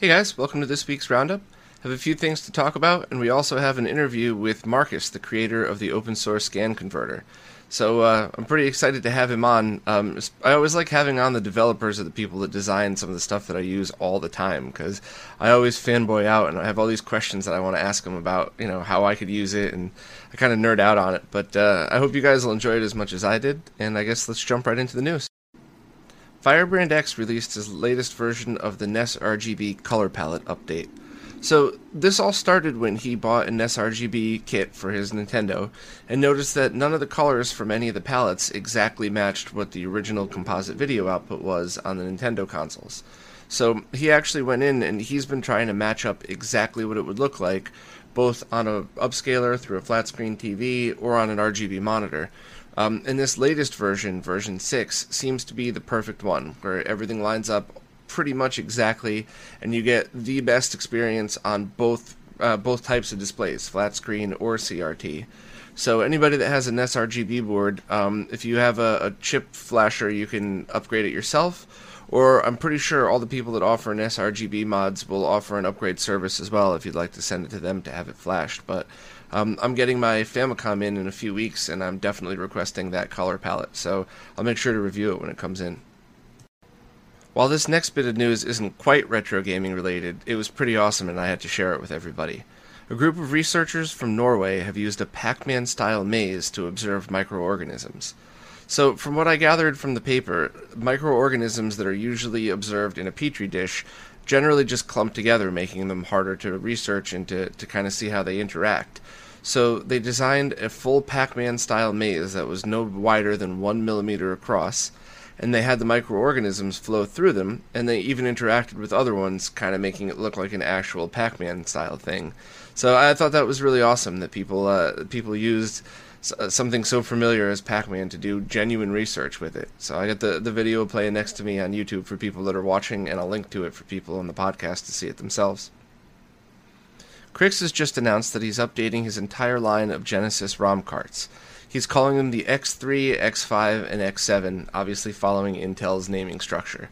Hey guys, welcome to this week's Roundup. Have a few things to talk about, and we also have an interview with Markus, the creator of the open source scan converter. So uh, I'm pretty excited to have him on. Um, I always like having on the developers or the people that design some of the stuff that I use all the time because I always fanboy out and I have all these questions that I want to ask them about, you know, how I could use it, and I kind of nerd out on it. But uh, I hope you guys will enjoy it as much as I did, and I guess let's jump right into the news. Firebrand X released his latest version of the NES RGB color palette update. So, this all started when he bought a NES RGB kit for his Nintendo and noticed that none of the colors from any of the palettes exactly matched what the original composite video output was on the Nintendo consoles. So, he actually went in and he's been trying to match up exactly what it would look like both on a upscaler through a flat screen TV or on an RGB monitor. Um, and this latest version, version 6, seems to be the perfect one, where everything lines up pretty much exactly, and you get the best experience on both uh, both types of displays, flat screen or CRT. So anybody that has an sRGB board, um, if you have a, a, chip flasher, you can upgrade it yourself. Or I'm pretty sure all the people that offer an sRGB mods will offer an upgrade service as well if you'd like to send it to them to have it flashed. But um, I'm getting my Famicom in in a few weeks, and I'm definitely requesting that color palette, so I'll make sure to review it when it comes in. While this next bit of news isn't quite retro gaming related, it was pretty awesome and I had to share it with everybody. A group of researchers from Norway have used a Pac Man style maze to observe microorganisms. So, from what I gathered from the paper, microorganisms that are usually observed in a petri dish generally just clump together, making them harder to research and to, to kind of see how they interact. So they designed a full Pac Man style maze that was no wider than one millimeter across, and they had the microorganisms flow through them, and they even interacted with other ones, kind of making it look like an actual Pac Man style thing. So I thought that was really awesome that people uh, people used Uh, something so familiar as Pac-Man to do genuine research with it. So I got the the video playing next to me on YouTube for people that are watching, and I'll link to it for people on the podcast to see it themselves. Krikzz has just announced that he's updating his entire line of Genesis ROM carts. He's calling them the X3, X5, and X7, obviously following Intel's naming structure.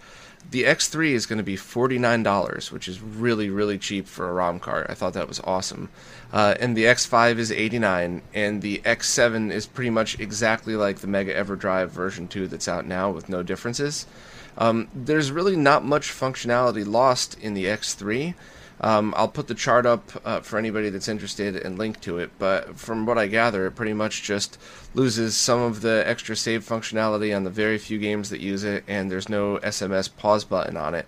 The X3 is going to be $49, which is really, really cheap for a ROM card. I thought that was awesome. Uh, and the X5 is 89 and the X7 is pretty much exactly like the Mega EverDrive version 2 that's out now with no differences. Um, there's really not much functionality lost in the X3. Um, I'll put the chart up uh, for anybody that's interested and link to it, but from what I gather, it pretty much just loses some of the extra save functionality on the very few games that use it, and there's no SMS pause button on it.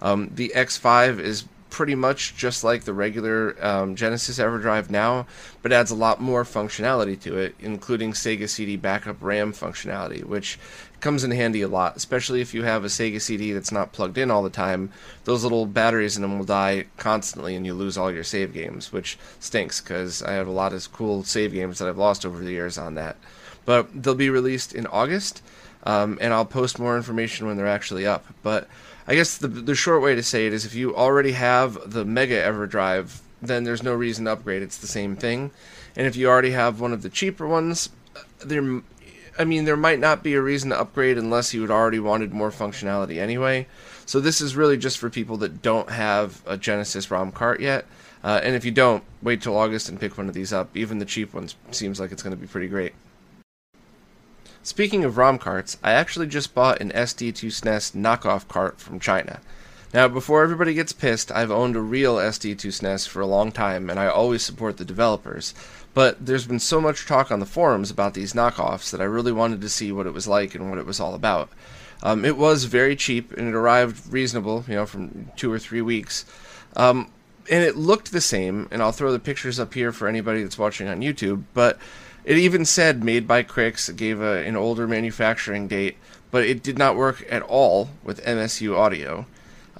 Um, the X5 is pretty much just like the regular um, Genesis EverDrive now, but adds a lot more functionality to it, including Sega CD backup RAM functionality, which comes in handy a lot, especially if you have a Sega CD that's not plugged in all the time. Those little batteries in them will die constantly, and you lose all your save games, which stinks because I have a lot of cool save games that I've lost over the years on that. But they'll be released in August, um, and I'll post more information when they're actually up. But I guess the the short way to say it is if you already have the Mega EverDrive, then there's no reason to upgrade. It's the same thing. And if you already have one of the cheaper ones, there I mean there might not be a reason to upgrade unless you had already wanted more functionality anyway. So this is really just for people that don't have a Genesis ROM cart yet. Uh, and if you don't, wait till August and pick one of these up. Even the cheap ones seems like it's going to be pretty great. Speaking of ROM carts, I actually just bought an SD2 SNES knockoff cart from China. Now, before everybody gets pissed, I've owned a real SD2 SNES for a long time, and I always support the developers. But there's been so much talk on the forums about these knockoffs that I really wanted to see what it was like and what it was all about. Um, it was very cheap, and it arrived reasonable, you know, from two or three weeks. Um, and it looked the same, and I'll throw the pictures up here for anybody that's watching on YouTube, but it even said made by Krikzz. It gave a, an older manufacturing date, but it did not work at all with MSU audio.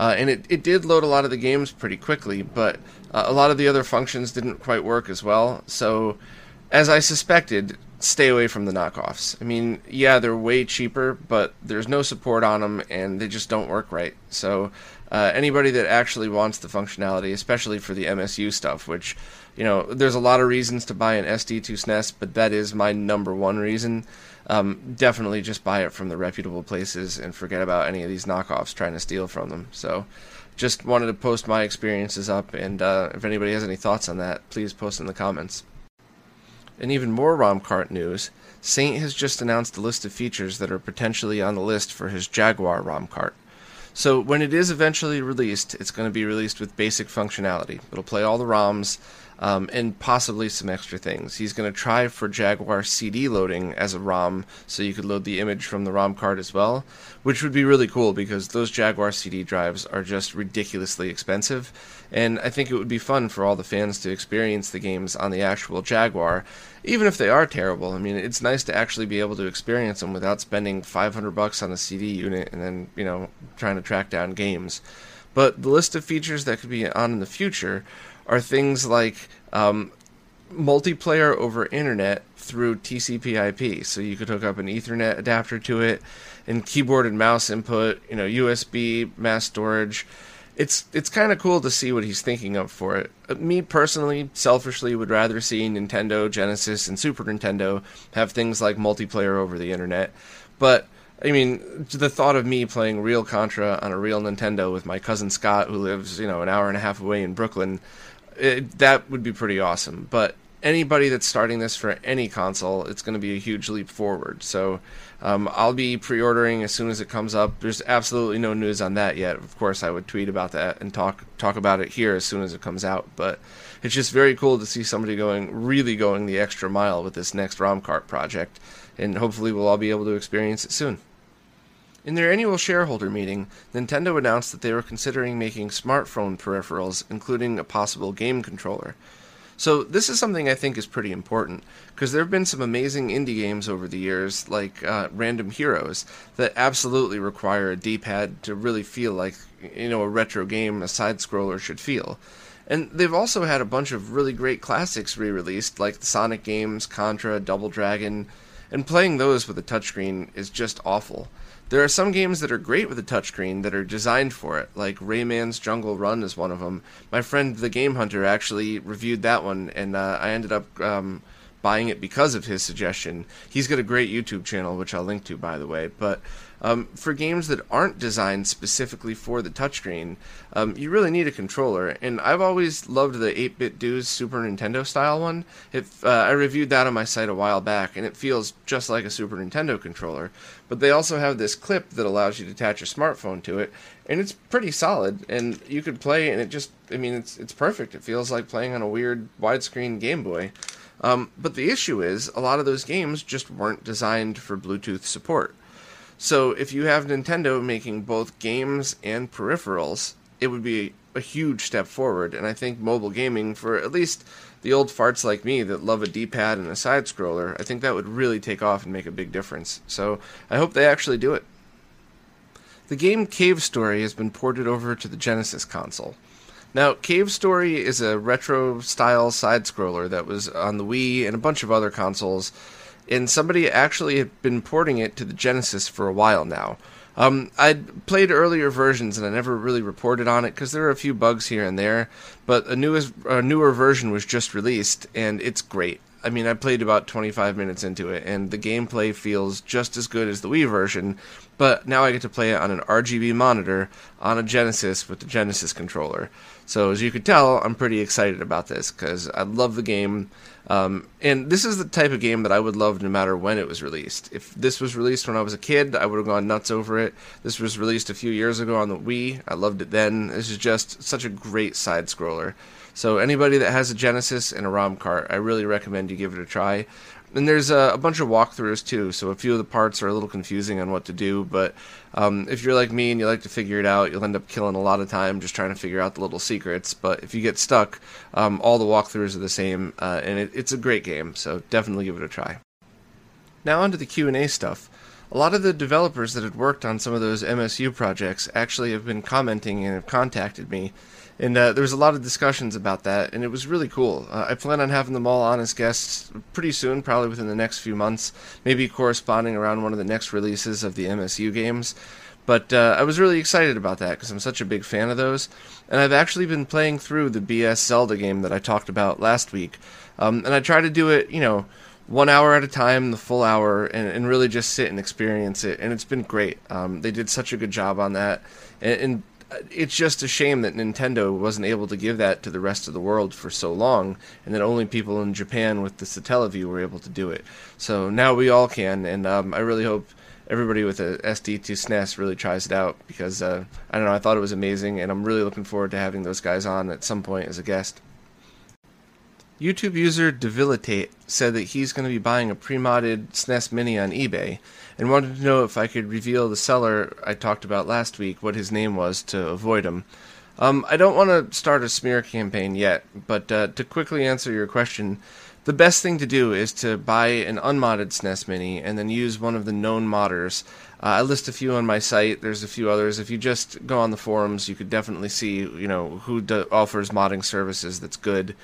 Uh, and it, it did load a lot of the games pretty quickly, but uh, a lot of the other functions didn't quite work as well. So, as I suspected, stay away from the knockoffs. I mean, yeah, they're way cheaper, but there's no support on them, and they just don't work right. So, uh, anybody that actually wants the functionality, especially for the MSU stuff, which, you know, there's a lot of reasons to buy an SD2 SNES, but that is my number one reason. Um, definitely just buy it from the reputable places and forget about any of these knockoffs trying to steal from them. So, just wanted to post my experiences up, and uh, if anybody has any thoughts on that, please post in the comments. And even more ROM cart news, Saint has just announced a list of features that are potentially on the list for his Jaguar ROM cart. So when it is eventually released, it's going to be released with basic functionality. It'll play all the ROMs um, and possibly some extra things. He's going to try for Jaguar CD loading as a ROM, so you could load the image from the ROM card as well, which would be really cool because those Jaguar CD drives are just ridiculously expensive. And I think it would be fun for all the fans to experience the games on the actual Jaguar even if they are terrible, I mean, it's nice to actually be able to experience them without spending 500 bucks on a CD unit and then, you know, trying to track down games. But the list of features that could be on in the future are things like um, multiplayer over internet through TCP/IP. So you could hook up an Ethernet adapter to it, and keyboard and mouse input, you know, USB, mass storage it's it's kind of cool to see what he's thinking of for it. Uh, me personally, selfishly, would rather see Nintendo, Genesis, and Super Nintendo have things like multiplayer over the internet. But I mean, the thought of me playing real Contra on a real Nintendo with my cousin Scott, who lives you know an hour and a half away in Brooklyn, it, that would be pretty awesome. But anybody that's starting this for any console, it's going to be a huge leap forward. So um, I'll be pre-ordering as soon as it comes up. There's absolutely no news on that yet. Of course, I would tweet about that and talk talk about it here as soon as it comes out. But it's just very cool to see somebody going really going the extra mile with this next ROM cart project, and hopefully we'll all be able to experience it soon. In their annual shareholder meeting, Nintendo announced that they were considering making smartphone peripherals, including a possible game controller. So this is something I think is pretty important because there have been some amazing indie games over the years, like uh, Random Heroes, that absolutely require a D-pad to really feel like you know a retro game, a side scroller should feel. And they've also had a bunch of really great classics re-released, like the Sonic games, Contra, Double Dragon, and playing those with a touchscreen is just awful. There are some games that are great with a touchscreen that are designed for it, like Rayman's Jungle Run is one of them. My friend the Game Hunter actually reviewed that one, and uh, I ended up um, buying it because of his suggestion. He's got a great YouTube channel, which I'll link to, by the way. But um, for games that aren't designed specifically for the touchscreen, um, you really need a controller. And I've always loved the 8BitDo's Super Nintendo style one. It, uh, I reviewed that on my site a while back, and it feels just like a Super Nintendo controller. But they also have this clip that allows you to attach a smartphone to it, and it's pretty solid. And you could play, and it just, I mean, it's it's perfect. It feels like playing on a weird widescreen Game Boy. Um, but the issue is, a lot of those games just weren't designed for Bluetooth support. So if you have Nintendo making both games and peripherals, it would be a huge step forward. And I think mobile gaming, for at least the old farts like me that love a D-pad and a side scroller, I think that would really take off and make a big difference. So I hope they actually do it. The game Cave Story has been ported over to the Genesis console. Now, Cave Story is a retro style side scroller that was on the Wii and a bunch of other consoles and somebody actually had been porting it to the Genesis for a while now. Um, I'd played earlier versions and I never really reported on it because there are a few bugs here and there, but a, newest, a newer version was just released and it's great. I mean, I played about 25 minutes into it, and the gameplay feels just as good as the Wii version, but now I get to play it on an RGB monitor on a Genesis with the Genesis controller. So, as you could tell, I'm pretty excited about this because I love the game. Um, and this is the type of game that I would love no matter when it was released. If this was released when I was a kid, I would have gone nuts over it. This was released a few years ago on the Wii. I loved it then. This is just such a great side scroller. So anybody that has a Genesis and a ROM cart, I really recommend you give it a try. And there's a, a, bunch of walkthroughs too, so a few of the parts are a little confusing on what to do. But um, if you're like me and you like to figure it out, you'll end up killing a lot of time just trying to figure out the little secrets. But if you get stuck, um, all the walkthroughs are the same, uh, and it, it's a great game. So definitely give it a try. Now onto the Q and A stuff. a lot of the developers that had worked on some of those MSU projects actually have been commenting and have contacted me. And uh, there was a lot of discussions about that, and it was really cool. Uh, I plan on having them all on as guests pretty soon, probably within the next few months, maybe corresponding around one of the next releases of the MSU games. But uh, I was really excited about that because I'm such a big fan of those. And I've actually been playing through the BS Zelda game that I talked about last week. Um, and I try to do it, you know, one hour at a time, the full hour, and, and really just sit and experience it. And it's been great. Um, they did such a good job on that. And, and it's just a shame that Nintendo wasn't able to give that to the rest of the world for so long, and that only people in Japan with the Satellaview were able to do it. So now we all can, and um, I really hope everybody with a SD2 SNES really tries it out because uh, I don't know, I thought it was amazing, and I'm really looking forward to having those guys on at some point as a guest. YouTube user Debilitate said that he's going to be buying a pre-modded SNES Mini on eBay and wanted to know if I could reveal the seller I talked about last week, what his name was, to avoid him. Um, I don't want to start a smear campaign yet, but uh, to quickly answer your question, the best thing to do is to buy an unmodded SNES Mini and then use one of the known modders. Uh, I list a few on my site. There's a few others. If you just go on the forums, you could definitely see, you know, who do- offers modding services that's good.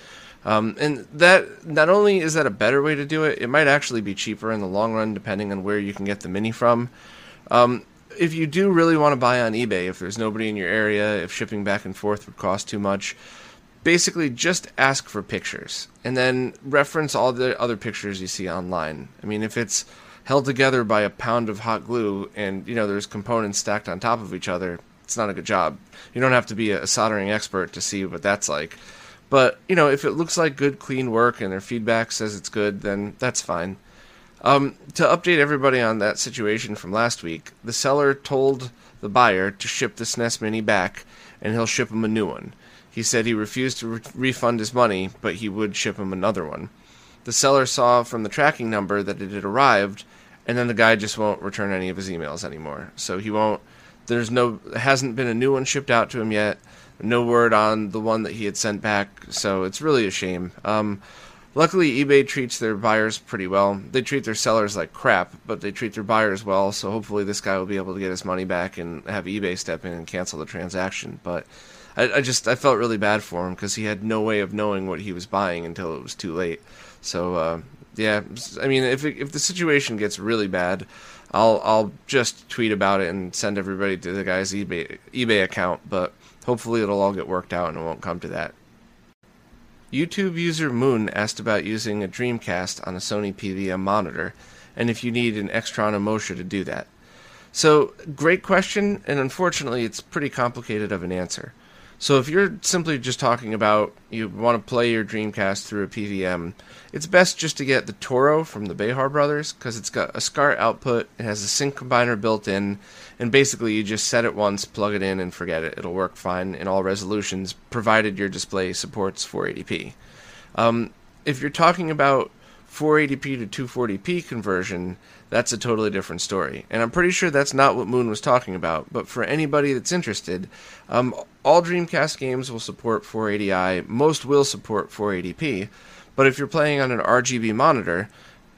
Um, and that not only is that a better way to do it, it might actually be cheaper in the long run, depending on where you can get the mini from. Um, if you do really want to buy on eBay, if there's nobody in your area, if shipping back and forth would cost too much, basically just ask for pictures and then reference all the other pictures you see online. I mean, if it's held together by a pound of hot glue and you know there's components stacked on top of each other, it's not a good job. You don't have to be a soldering expert to see what that's like. But you know, if it looks like good, clean work and their feedback says it's good, then that's fine. Um, to update everybody on that situation from last week, the seller told the buyer to ship the SNES Mini back, and he'll ship him a new one. He said he refused to re- refund his money, but he would ship him another one. The seller saw from the tracking number that it had arrived, and then the guy just won't return any of his emails anymore. So he won't. There's no hasn't been a new one shipped out to him yet. No word on the one that he had sent back. So it's really a shame. Um, luckily, eBay treats their buyers pretty well. They treat their sellers like crap, but they treat their buyers well. So hopefully, this guy will be able to get his money back and have eBay step in and cancel the transaction. But I, I just I felt really bad for him because he had no way of knowing what he was buying until it was too late. So uh, yeah, I mean, if it, if the situation gets really bad, I'll I'll just tweet about it and send everybody to the guy's eBay eBay account. But hopefully, it'll all get worked out and it won't come to that. YouTube user Moon asked about using a Dreamcast on a Sony PVM monitor, and if you need an Extron Emotia to do that. So, great question, and unfortunately, it's pretty complicated of an answer. So if you're simply just talking about you want to play your Dreamcast through a PVM, it's best just to get the Toro from the Behar brothers because it's got a SCART output, it has a sync combiner built in, and basically you just set it once, plug it in, and forget it. It'll work fine in all resolutions, provided your display supports 480p. Um, if you're talking about 480p to 240p conversion, that's a totally different story. And I'm pretty sure that's not what Moon was talking about. But for anybody that's interested, um, all Dreamcast games will support 480i. Most will support 480p. But if you're playing on an RGB monitor,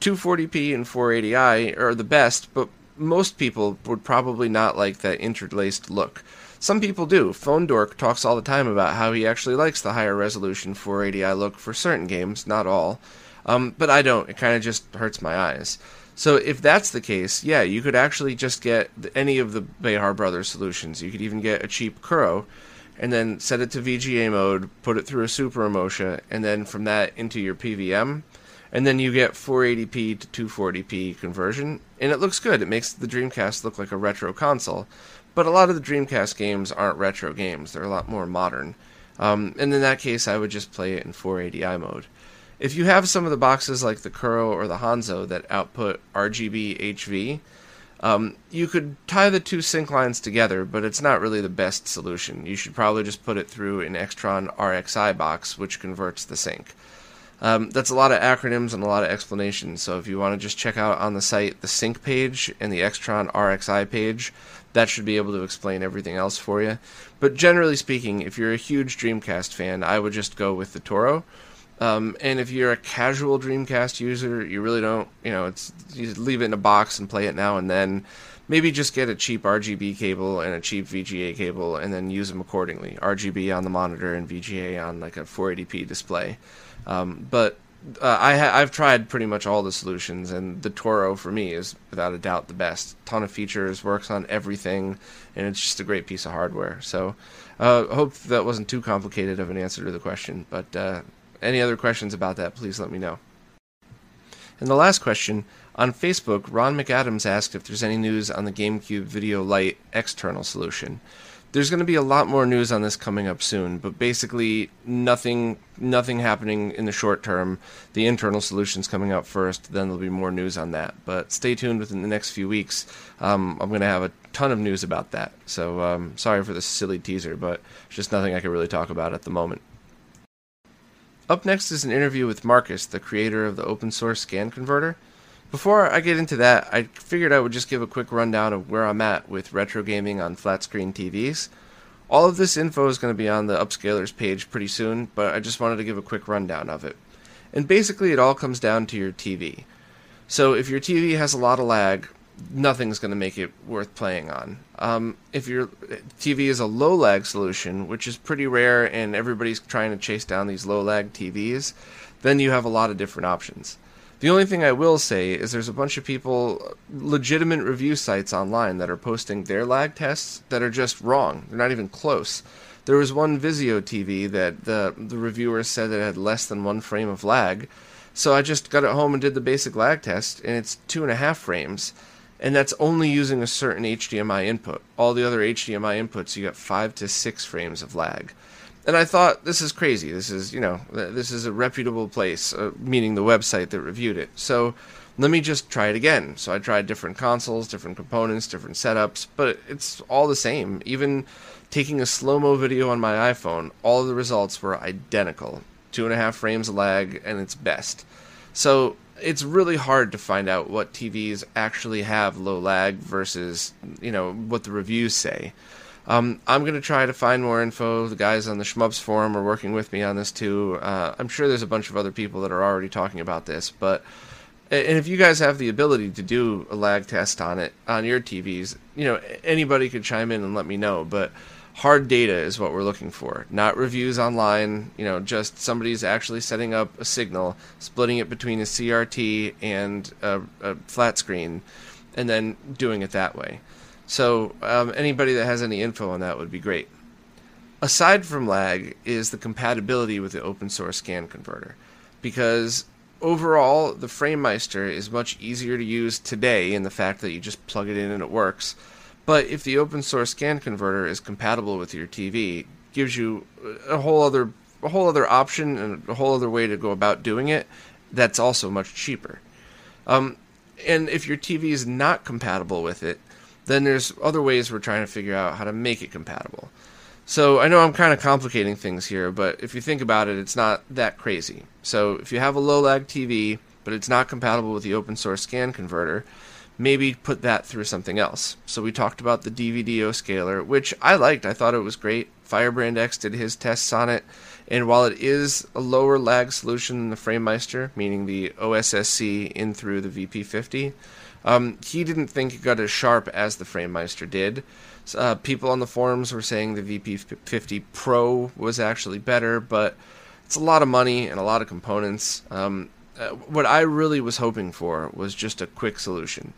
240p and 480i are the best, but most people would probably not like that interlaced look. Some people do. Phone Dork talks all the time about how he actually likes the higher resolution 480i look for certain games, not all. Um, but I don't. It kind of just hurts my eyes. So if that's the case, yeah, you could actually just get any of the Behar Brothers solutions. You could even get a cheap Kuro, and then set it to VGA mode, put it through a Super Emotia, and then from that into your PVM, and then you get 480p to 240p conversion, and it looks good. It makes the Dreamcast look like a retro console. But a lot of the Dreamcast games aren't retro games; they're a lot more modern. Um, and in that case, I would just play it in 480i mode. If you have some of the boxes like the Kuro or the Hanzo that output RGB HV, um, you could tie the two sync lines together, but it's not really the best solution. You should probably just put it through an Extron RXI box, which converts the sync. Um, that's a lot of acronyms and a lot of explanations, so if you want to just check out on the site the sync page and the Extron RXI page, that should be able to explain everything else for you. But generally speaking, if you're a huge Dreamcast fan, I would just go with the Toro Um, and if you're a casual Dreamcast user, you really don't, you know, it's you leave it in a box and play it now and then. Maybe just get a cheap RGB cable and a cheap VGA cable and then use them accordingly. RGB on the monitor and VGA on like a 480p display. Um, but uh, I ha- I've tried pretty much all the solutions, and the Toro for me is without a doubt the best. Ton of features, works on everything, and it's just a great piece of hardware. So, uh, hope that wasn't too complicated of an answer to the question. But uh, any other questions about that, please let me know. And the last question on Facebook, Ron McAdams asked if there's any news on the GameCube Video Lite external solution there's going to be a lot more news on this coming up soon, but basically nothing nothing happening in the short term. The internal solutions coming out first, then there'll be more news on that. But stay tuned within the next few weeks. Um, I'm going to have a ton of news about that. So um, sorry for this silly teaser, but it's just nothing I can really talk about at the moment. Up next is an interview with Markus, the creator of the open source scan converter. Before I get into that, I figured I would just give a quick rundown of where I'm at with retro gaming on flat screen TVs. All of this info is going to be on the Upscalers page pretty soon, but I just wanted to give a quick rundown of it. And basically, it all comes down to your TV. So, if your TV has a lot of lag, nothing's going to make it worth playing on. Um, if your TV is a low lag solution, which is pretty rare and everybody's trying to chase down these low lag TVs, then you have a lot of different options. The only thing I will say is there's a bunch of people, legitimate review sites online that are posting their lag tests that are just wrong. They're not even close. There was one Vizio TV that the the reviewer said it had less than one frame of lag. So I just got it home and did the basic lag test, and it's two and a half frames, and that's only using a certain HDMI input. All the other HDMI inputs, you got five to six frames of lag and I thought this is crazy. This is you know this is a reputable place, uh, meaning the website that reviewed it. So let me just try it again. So I tried different consoles, different components, different setups, but it's all the same. Even taking a slow mo video on my iPhone, all the results were identical. Two and a half frames lag, and it's best. So it's really hard to find out what TVs actually have low lag versus you know what the reviews say. Um, I'm going to try to find more info. The guys on the Shmups forum are working with me on this too. Uh, I'm sure there's a bunch of other people that are already talking about this, but and if you guys have the ability to do a lag test on it on your TVs, you know anybody could chime in and let me know. But hard data is what we're looking for, not reviews online. You know, just somebody's actually setting up a signal, splitting it between a CRT and a, a flat screen, and then doing it that way. So um, anybody that has any info on that would be great. Aside from lag is the compatibility with the open source scan converter, because overall the FrameMeister is much easier to use today in the fact that you just plug it in and it works. But if the open source scan converter is compatible with your TV, gives you a whole other a whole other option and a whole other way to go about doing it. That's also much cheaper. Um, and if your TV is not compatible with it, then there's other ways we're trying to figure out how to make it compatible. So I know I'm kind of complicating things here, but if you think about it, it's not that crazy. So if you have a low lag TV, but it's not compatible with the open source scan converter, maybe put that through something else. So we talked about the DVDO scaler, which I liked. I thought it was great. Firebrand X did his tests on it, and while it is a lower lag solution than the FrameMeister, meaning the OSSC in through the VP50, um, he didn't think it got as sharp as the FrameMeister did. Uh, people on the forums were saying the VP50 Pro was actually better, but it's a lot of money and a lot of components. Um, uh, what I really was hoping for was just a quick solution.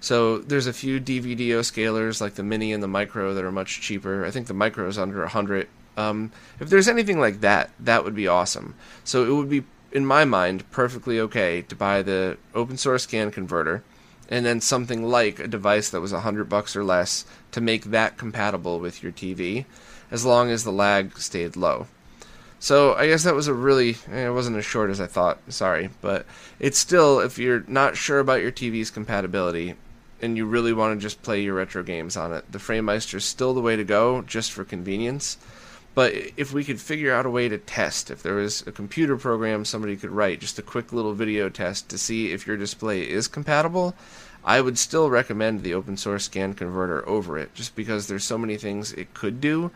So there's a few DVDO scalers like the Mini and the Micro that are much cheaper. I think the Micro is under 100. Um, if there's anything like that, that would be awesome. So it would be, in my mind, perfectly okay to buy the open source scan converter and then something like a device that was a hundred bucks or less to make that compatible with your TV, as long as the lag stayed low. So I guess that was a really eh, it wasn't as short as I thought. Sorry, but it's still if you're not sure about your TV's compatibility and you really want to just play your retro games on it, the FrameMeister is still the way to go just for convenience. But if we could figure out a way to test, if there was a computer program somebody could write, just a quick little video test to see if your display is compatible, I would still recommend the open source scan converter over it, just because there's so many things it could do.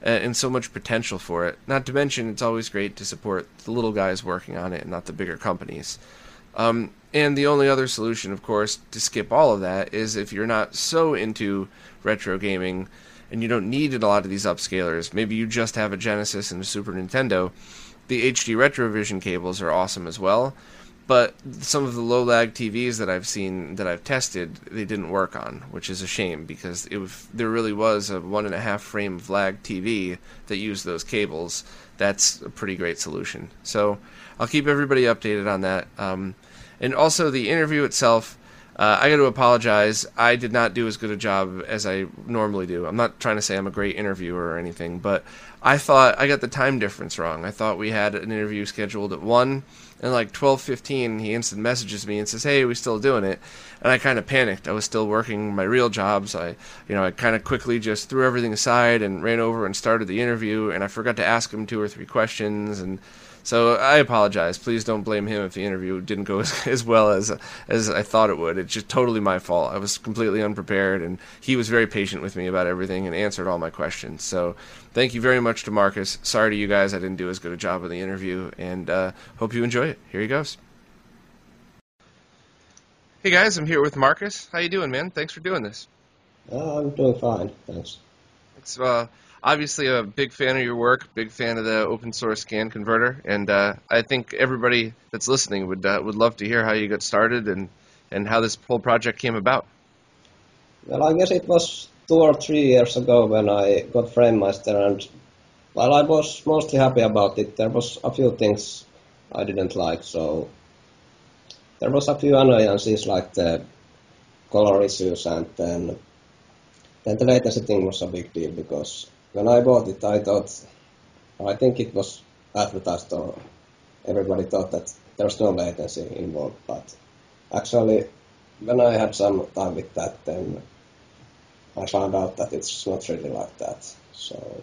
and so much potential for it. Not to mention, it's always great to support the little guys working on it and not the bigger companies. Um, and the only other solution, of course, to skip all of that is if you're not so into retro gaming and you don't need a lot of these upscalers, maybe you just have a Genesis and a Super Nintendo, the HD Retrovision cables are awesome as well. But some of the low lag TVs that I've seen that I've tested, they didn't work on, which is a shame because it there really was a one and a half frame of lag TV that used those cables. That's a pretty great solution. So I'll keep everybody updated on that. Um, and also the interview itself. Uh, I got to apologize. I did not do as good a job as I normally do. I'm not trying to say I'm a great interviewer or anything, but I thought I got the time difference wrong. I thought we had an interview scheduled at one, and like 12:15, he instant messages me and says, "Hey, we still doing it?" And I kind of panicked. I was still working my real jobs. So I, you know, I kind of quickly just threw everything aside and ran over and started the interview. And I forgot to ask him two or three questions and so I apologize. Please don't blame him if the interview didn't go as, as well as as I thought it would. It's just totally my fault. I was completely unprepared, and he was very patient with me about everything and answered all my questions. So thank you very much to Markus. Sorry to you guys, I didn't do as good a job of the interview, and uh, hope you enjoy it. Here he goes. Hey guys, I'm here with Markus. How you doing, man? Thanks for doing this. Uh, I'm doing fine, thanks. It's uh, obviously a big fan of your work, big fan of the open source scan converter, and uh, I think everybody that's listening would uh, would love to hear how you got started and and how this whole project came about. Well, I guess it was two or three years ago when I got FrameMeister, and while I was mostly happy about it, there was a few things I didn't like. So there was a few annoyances like the color issues, and then then the latency thing was a big deal because when I bought it, I thought, I think it was advertised or everybody thought that there was no latency involved, but actually, when I had some time with that, then I found out that it's not really like that. So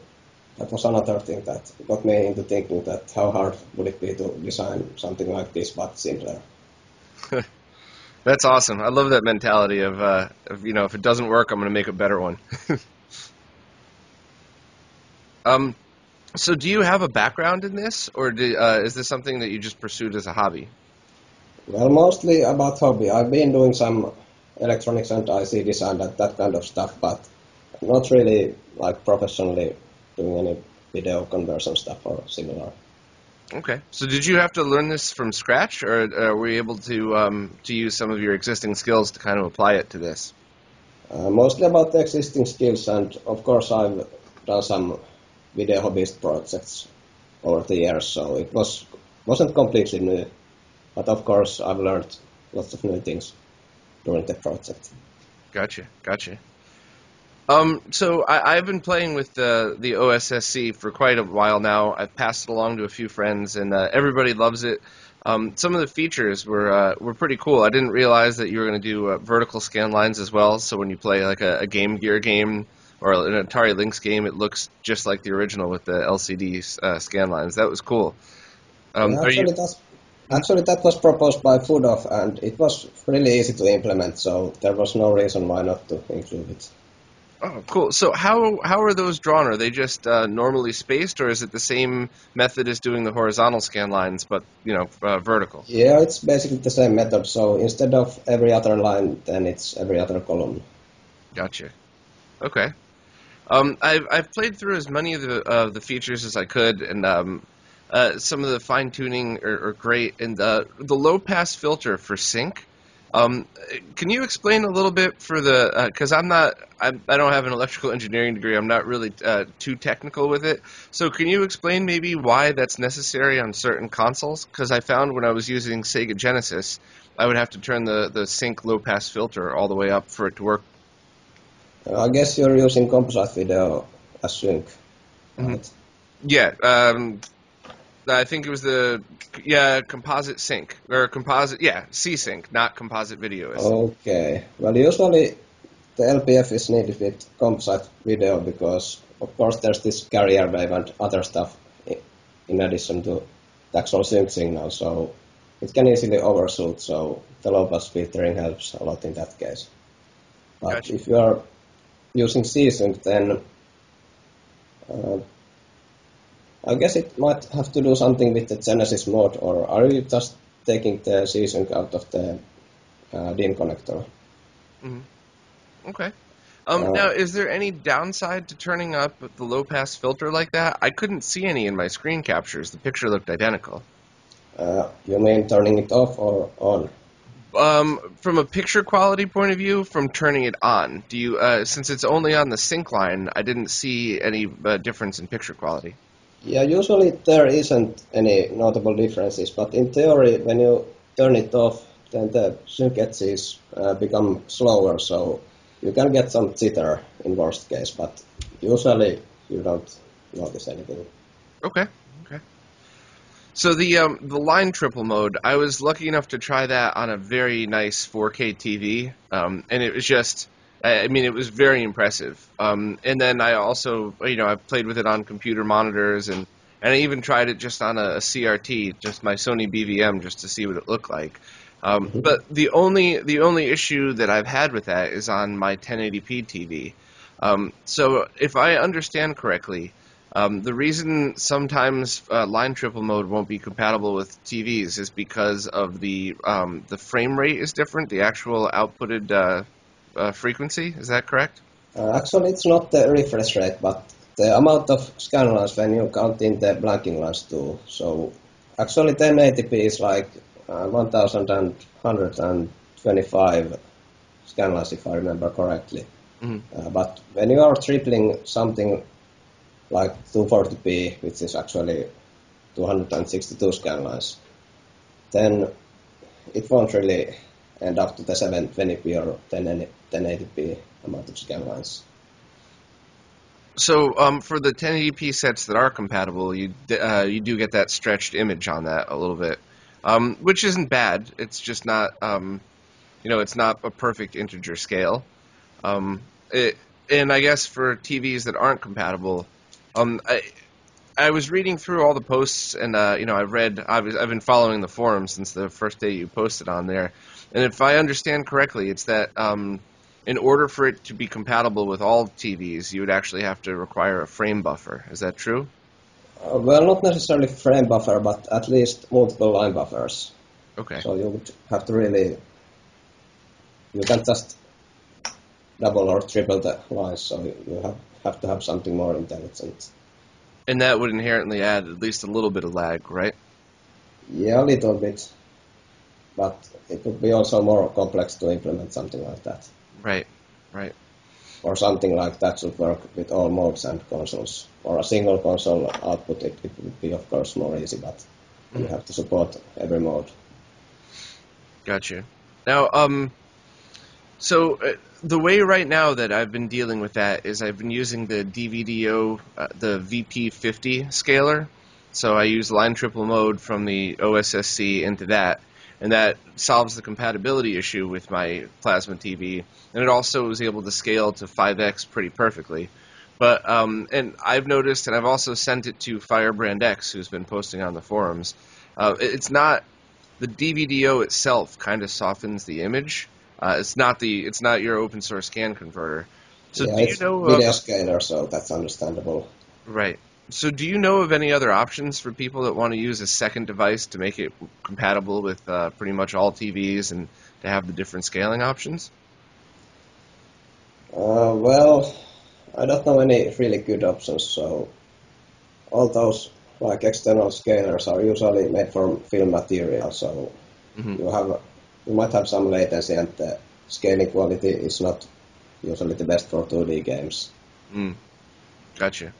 that was another thing that got me into thinking that how hard would it be to design something like this but simpler. That's awesome. I love that mentality of, uh, of you know, if it doesn't work, I'm going to make a better one. Um, so do you have a background in this, or do, uh, is this something that you just pursued as a hobby? Well, mostly about hobby. I've been doing some electronics and IC design and that kind of stuff, but not really like professionally doing any video conversion stuff or similar. Okay. So did you have to learn this from scratch, or uh, were you able to um, to use some of your existing skills to kind of apply it to this? Uh, mostly about the existing skills, and of course I've done some video hobbyist projects over the years, so it was wasn't completely new. But of course, I've learned lots of new things during the project. Gotcha, gotcha. Um, so I, have been playing with the the OSSC for quite a while now. I've passed it along to a few friends, and uh, everybody loves it. Um, some of the features were uh, were pretty cool. I didn't realize that you were going to do uh, vertical scan lines as well. So when you play like a, a Game Gear game, or an Atari Lynx game, it looks just like the original with the LCD uh, scan lines. That was cool. Um, actually, you... actually, that was proposed by Fudoh, and it was really easy to implement, so there was no reason why not to include it. Oh, cool. So how how are those drawn? Are they just uh, normally spaced, or is it the same method as doing the horizontal scan lines, but you know, uh, vertical? Yeah, it's basically the same method. So instead of every other line, then it's every other column. Gotcha. Okay. Um, I've I've played through as many of the uh, the features as I could, and um, uh, some of the fine tuning are, are, great. And the the low pass filter for sync. Um, can you explain a little bit for the because uh, I'm not I, I don't have an electrical engineering degree. I'm not really uh, too technical with it. So can you explain maybe why that's necessary on certain consoles? Because I found when I was using Sega Genesis, I would have to turn the the sync low pass filter all the way up for it to work I guess you're using composite video as sync. Mm-hmm. Yeah. Um, I think it was the yeah composite sync or composite yeah C sync, not composite video. Okay. Well, usually the LPF is needed with composite video because of course there's this carrier wave and other stuff in addition to the actual sync signal, so it can easily overshoot. So the low pass filtering helps a lot in that case. But gotcha. if you are using C-Sync, then uh, I guess it might have to do something with the Genesis mode, or are you just taking the G-Sync out of the uh, DIN connector? Okay. Um, Uh, now, is there any downside to turning up the low pass filter like that? I couldn't see any in my screen captures. The picture looked identical. Uh, you mean turning it off or on? Um, from a picture quality point of view, from turning it on, do you? Uh, since it's only on the sync line, I didn't see any uh, difference in picture quality. Yeah, usually there isn't any notable differences, but in theory, when you turn it off, then the sync edges uh, become slower, so you can get some jitter in worst case, but usually you don't notice anything. Okay. Okay. So the um, the line triple mode, I was lucky enough to try that on a very nice 4K TV, um, and it was just, I mean, it was very impressive. Um, and then I also, you know, I played with it on computer monitors, and and I even tried it just on a, a CRT, just my Sony BVM, just to see what it looked like. Um, but the only the only issue that I've had with that is on my 1080p TV. Um, so if I understand correctly, um, the reason sometimes uh, line triple mode won't be compatible with TVs is because of the um, the frame rate is different, the actual outputted uh, uh, frequency. Is that correct? Uh, actually, it's not the refresh rate, but the amount of scan lines when you count in the blanking lines too. So actually 1080p is like uh, 1125 scan lines if I remember correctly. Mhm. Uh, but when you are tripling something like 240p, which is actually 262 scan lines, then it won't really end up to the 720p or 1080p amount of scan lines. So um, for the 1080p sets that are compatible, you uh, you do get that stretched image on that a little bit, um, which isn't bad. It's just not um, you know it's not a perfect integer scale. Um, it, and I guess for TVs that aren't compatible, um, I I was reading through all the posts and uh, you know I've read I've I've been following the forum since the first day you posted on there, and if I understand correctly, it's that um, in order for it to be compatible with all TVs, you would actually have to require a frame buffer. Is that true? Uh, well, not necessarily frame buffer, but at least multiple line buffers. Okay. So you would have to really, you can't just double or triple the lines, so you you have, have to have something more intelligent. And that would inherently add at least a little bit of lag, right? Yeah, a little bit, but it would be also more complex to implement something like that. Right. Right. Or something like that should work with all modes and consoles. Or a single console output, it, it would be of course more easy, but you have to support every mode. Gotcha. Now, um, so uh, the way right now that I've been dealing with that is I've been using the DVDO, uh, the VP50 scaler. So I use line triple mode from the OSSC into that, and that solves the compatibility issue with my plasma TV, and it also was able to scale to 5x pretty perfectly. But um, and I've noticed, and I've also sent it to Firebrand X, who's been posting on the forums. Uh, it's not the DVDO itself kind of softens the image. Uh, it's not the it's not your open source scan converter. So yeah, do you know video of, scaler, so that's understandable. right? So do you know of any other options for people that want to use a second device to make it compatible with uh, pretty much all TVs and to have the different scaling options? Uh, well, I don't know any really good options, so all those like external scalers are usually made from film material, so Mhm. you have you might have some latency and the scaling quality is not usually the best for 2D games. Mm. Gotcha.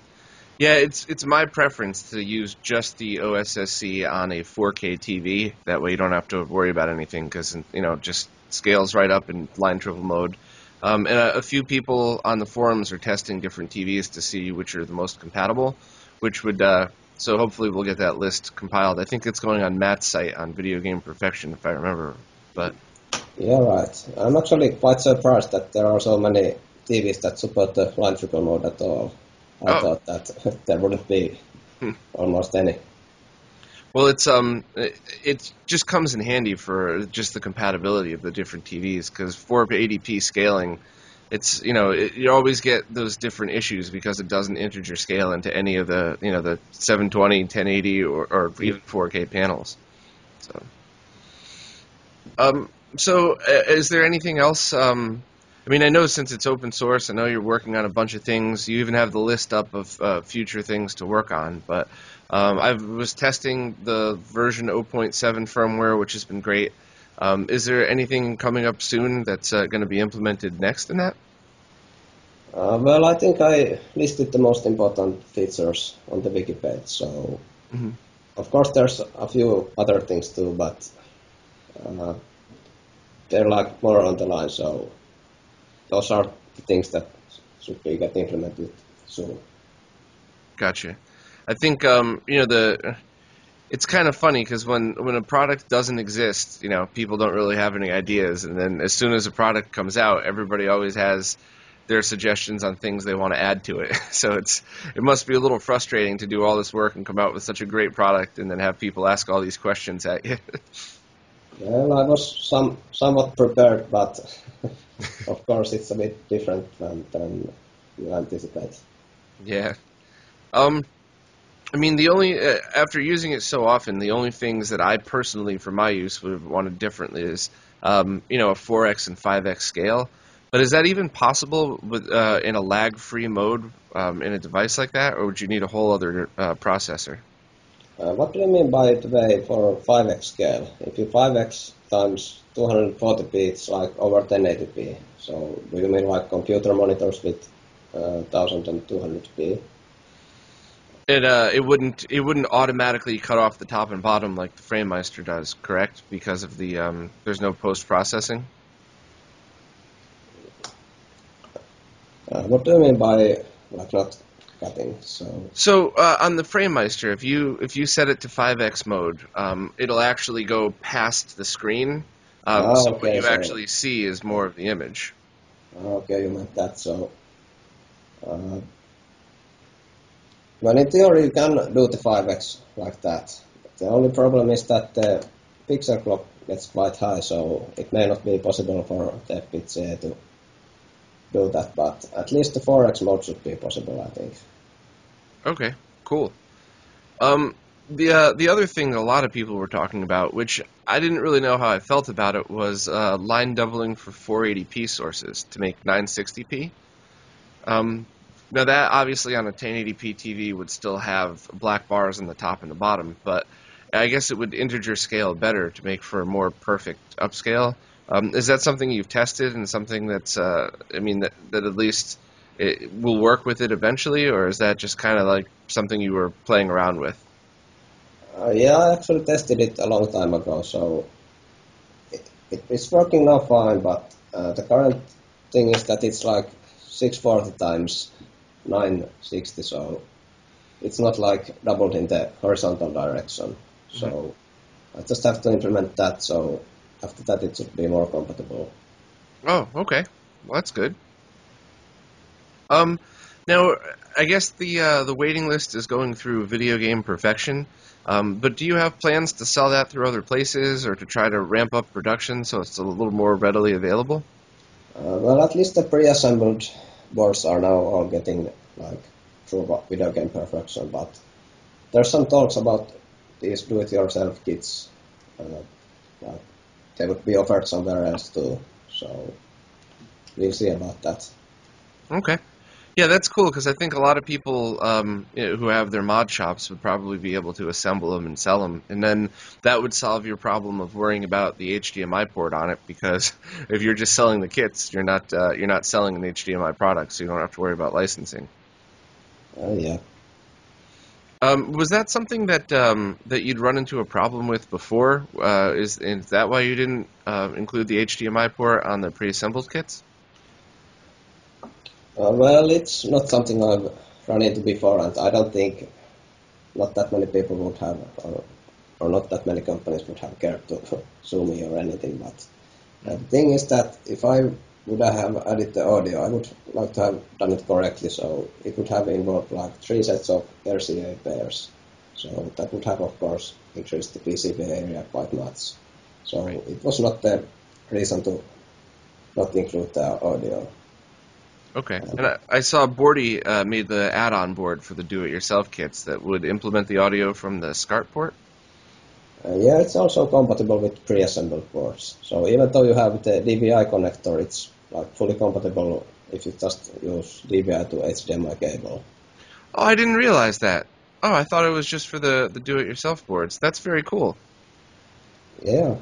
Yeah, it's it's my preference to use just the OSSC on a 4K TV. That way, you don't have to worry about anything because you know just scales right up in line triple mode. Um, and a, a few people on the forums are testing different TVs to see which are the most compatible. Which would uh, so hopefully we'll get that list compiled. I think it's going on Matt's site on Video Game Perfection if I remember. But Yeah, right. I'm actually quite surprised that there are so many TVs that support the line triple mode at all. I Oh. thought that there wouldn't be almost any. Well, it's um, it, it just comes in handy for just the compatibility of the different TVs because 480p scaling it's you know it, you always get those different issues because it doesn't integer scale into any of the you know the 720, 1080, or, or even 4K panels. So, um, so uh, is there anything else? Um, I mean, I know since it's open source, I know you're working on a bunch of things. You even have the list up of uh, future things to work on. But um, I was testing the version 0.7 firmware, which has been great. Um, is there anything coming up soon that's uh, going to be implemented next in that? Uh, well, I think I listed the most important features on the wiki page. So, mm-hmm. of course, there's a few other things too, but uh, they're like more on the line. So, those are the things that should be get implemented soon. Gotcha. I think um, you know the it's kind of funny because when when a product doesn't exist, you know, people don't really have any ideas, and then as soon as a product comes out, everybody always has their suggestions on things they want to add to it. So it's it must be a little frustrating to do all this work and come out with such a great product, and then have people ask all these questions at you. well, I was some somewhat prepared, but of course it's a bit different than, than you anticipate. Yeah. Um, I mean, the only uh, after using it so often, the only things that I personally, for my use, would have wanted differently is, um, you know, a 4x and 5x scale. But is that even possible with uh, in a lag-free mode um, in a device like that, or would you need a whole other uh, processor? Uh, what do you mean by today for 5x scale? If you 5x times 240p, it's like over 1080p. So do you mean like computer monitors with 1200p? Uh, it uh, it wouldn't it wouldn't automatically cut off the top and bottom like the FrameMeister does, correct? Because of the um, there's no post processing. Uh, what do you mean by like not So so uh, on the FrameMeister, if you if you set it to 5x mode, um, it'll actually go past the screen. Um, oh, so okay, what you sorry. actually see is more of the image. Okay, you meant that. So uh, well, in theory, you can do the 5x like that. The only problem is that the pixel clock gets quite high, so it may not be possible for the FPGA to do that, but at least the 4x mode should be possible, I think. Okay, cool. Um, the uh, the other thing a lot of people were talking about, which I didn't really know how I felt about it, was uh, line doubling for 480p sources to make 960p. Um, now that obviously on a 1080p TV would still have black bars on the top and the bottom, but I guess it would integer scale better to make for a more perfect upscale. Um, is that something you've tested and something that's, uh, I mean, that, that at least it will work with it eventually, or is that just kind of like something you were playing around with? Uh, yeah, I actually tested it a long time ago, so it, it, it's working now fine, but uh, the current thing is that it's like 640 times 960, so it's not like doubled in the horizontal direction. So mm-hmm. I just have to implement that, so after that it should be more compatible. Oh, okay. Well, that's good. Um, now, I guess the uh, the waiting list is going through Video Game Perfection, um, but do you have plans to sell that through other places or to try to ramp up production so it's a little more readily available? Uh, well, at least the pre-assembled boards are now all getting like through video game perfection, but there's some talks about these do-it-yourself kits. Uh, like they would be offered somewhere else too. So we'll see about that. Okay. Yeah, that's cool because I think a lot of people um, you know, who have their mod shops would probably be able to assemble them and sell them, and then that would solve your problem of worrying about the HDMI port on it. Because if you're just selling the kits, you're not uh, you're not selling an HDMI product, so you don't have to worry about licensing. Oh yeah. Um, was that something that um, that you'd run into a problem with before? Uh, is, is that why you didn't uh, include the HDMI port on the pre-assembled kits? Uh, well, it's not something I've run into before, and I don't think not that many people would have, or, or not that many companies would have cared to sue me or anything. But the thing is that if I would I have added the audio, I would like to have done it correctly. So it would have involved like three sets of RCA pairs. So that would have, of course, increased the PCB area quite much. So it was not the reason to not include the audio. Okay, and I, I saw Borti uh, made the add-on board for the do-it-yourself kits that would implement the audio from the SCART port. Uh, yeah, it's also compatible with pre-assembled boards. So even though you have the DVI connector, it's like fully compatible if you just use DVI to HDMI cable. Oh, I didn't realize that. Oh, I thought it was just for the, the do-it-yourself boards. That's very cool. Yeah.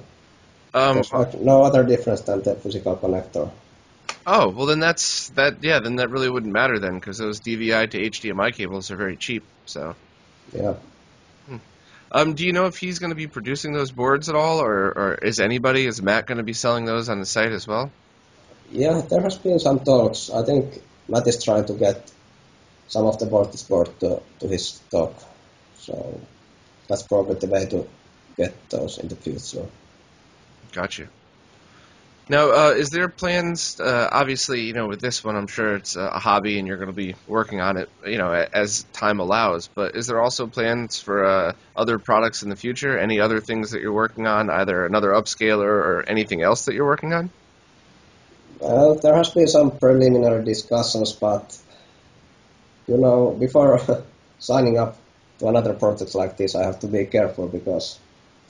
Um, There's like no other difference than the physical connector. oh, well then that's that. Yeah, then that really wouldn't matter then because those DVI to HDMI cables are very cheap. So, Yeah. um, do you know if he's going to be producing those boards at all, or, or is anybody, is Matt going to be selling those on the site as well? Yeah, there has been some talks. I think Matt is trying to get some of the Vortex board to, to his talk. So that's probably the way to get those in the future. Gotcha. Now, uh, is there plans? Uh, obviously, you know, with this one, I'm sure it's a hobby, and you're going to be working on it, you know, as time allows. But is there also plans for uh, other products in the future? Any other things that you're working on, either another upscaler or anything else that you're working on? Well, there has been some preliminary discussions, but you know, before signing up to another project like this, I have to be careful because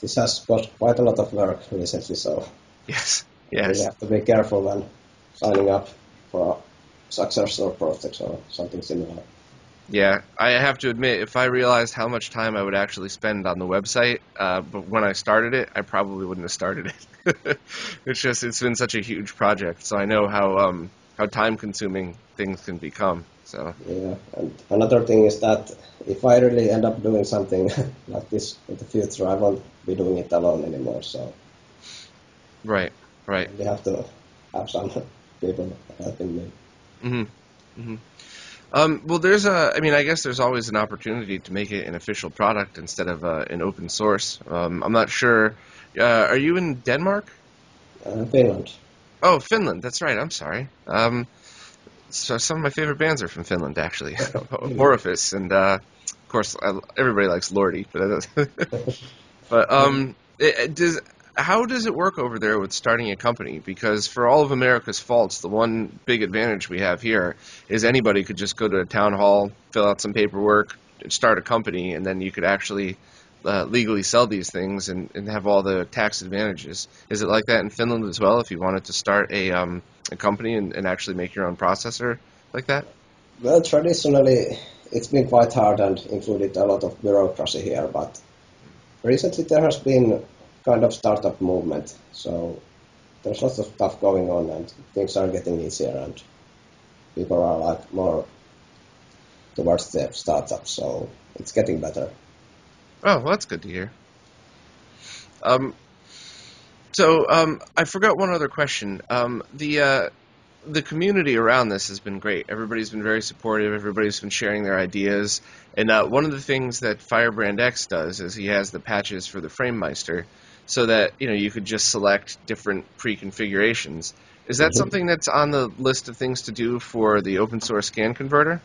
this has cost quite a lot of work recently. So Yes. you really have to be careful when signing up for a successor project or something similar. Yeah, I have to admit, if I realized how much time I would actually spend on the website, uh, but when I started it, I probably wouldn't have started it. it's just it's been such a huge project, so I know how um, how time consuming things can become. So Yeah, and another thing is that if I really end up doing something like this in the future, I won't be doing it alone anymore. So right, right. we have to have some people helping me. hmm hmm Um, well, there's a. I mean, I guess there's always an opportunity to make it an official product instead of uh, an open source. Um, I'm not sure. Uh, are you in Denmark? Uh, Finland. Oh, Finland. That's right. I'm sorry. Um, so some of my favorite bands are from Finland, actually. Orifice, and uh, of course, I, everybody likes Lordi. But, but um, it, it does. How does it work over there with starting a company? Because for all of America's faults, the one big advantage we have here is anybody could just go to a town hall, fill out some paperwork, start a company, and then you could actually uh, legally sell these things and, and have all the tax advantages. Is it like that in Finland as well? If you wanted to start a um, a company and, and actually make your own processor like that? Well, traditionally, it's been quite hard and included a lot of bureaucracy here, but recently there has been kind of startup movement. So there's lots of stuff going on and things are getting easier and people are like more towards the startup. So it's getting better. Oh, well, that's good to hear. Um, so um, I forgot one other question. Um, the uh, the community around this has been great. Everybody's been very supportive. Everybody's been sharing their ideas. And uh, one of the things that FirebrandX does is he has the patches for the FrameMeister, so that you know you could just select different pre-configurations. Is that Mhm. something that's on the list of things to do for the open source scan converter?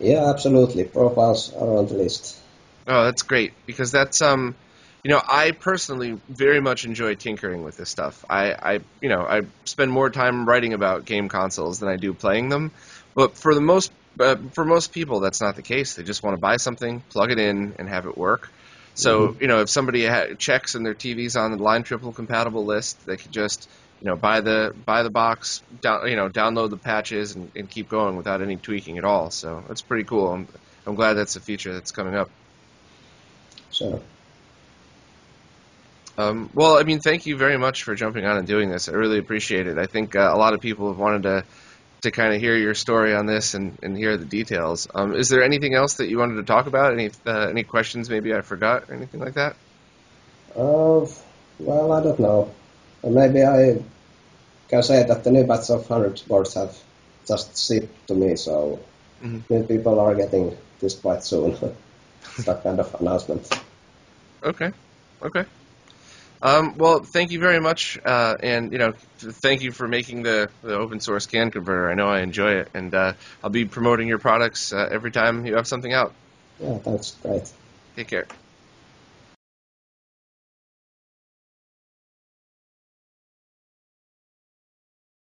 Yeah, absolutely. Profiles are on the list. Oh, that's great because that's um, you know, I personally very much enjoy tinkering with this stuff. I, I, you know, I spend more time writing about game consoles than I do playing them. But for the most, uh, for most people, that's not the case. They just want to buy something, plug it in, and have it work. So, you know, if somebody ha- checks and their TV's on the line triple compatible list, they could just, you know, buy the buy the box, down, you know, download the patches, and, and keep going without any tweaking at all. So that's pretty cool. I'm, I'm glad that's a feature that's coming up. So Um, well, I mean, thank you very much for jumping on and doing this. I really appreciate it. I think uh, a lot of people have wanted to to kind of hear your story on this and, and hear the details. Um, is there anything else that you wanted to talk about? Any uh, any questions maybe I forgot or anything like that? Uh, well, I don't know. Maybe I can say that the new batch of 100 boards have just shipped to me, so Mhm. new people are getting this quite soon. that kind of announcement. Okay, okay. Um, well, thank you very much, uh, and you know, thank you for making the, the open source scan converter. I know I enjoy it, and uh, I'll be promoting your products uh, every time you have something out. Yeah, thanks. Great. Take care.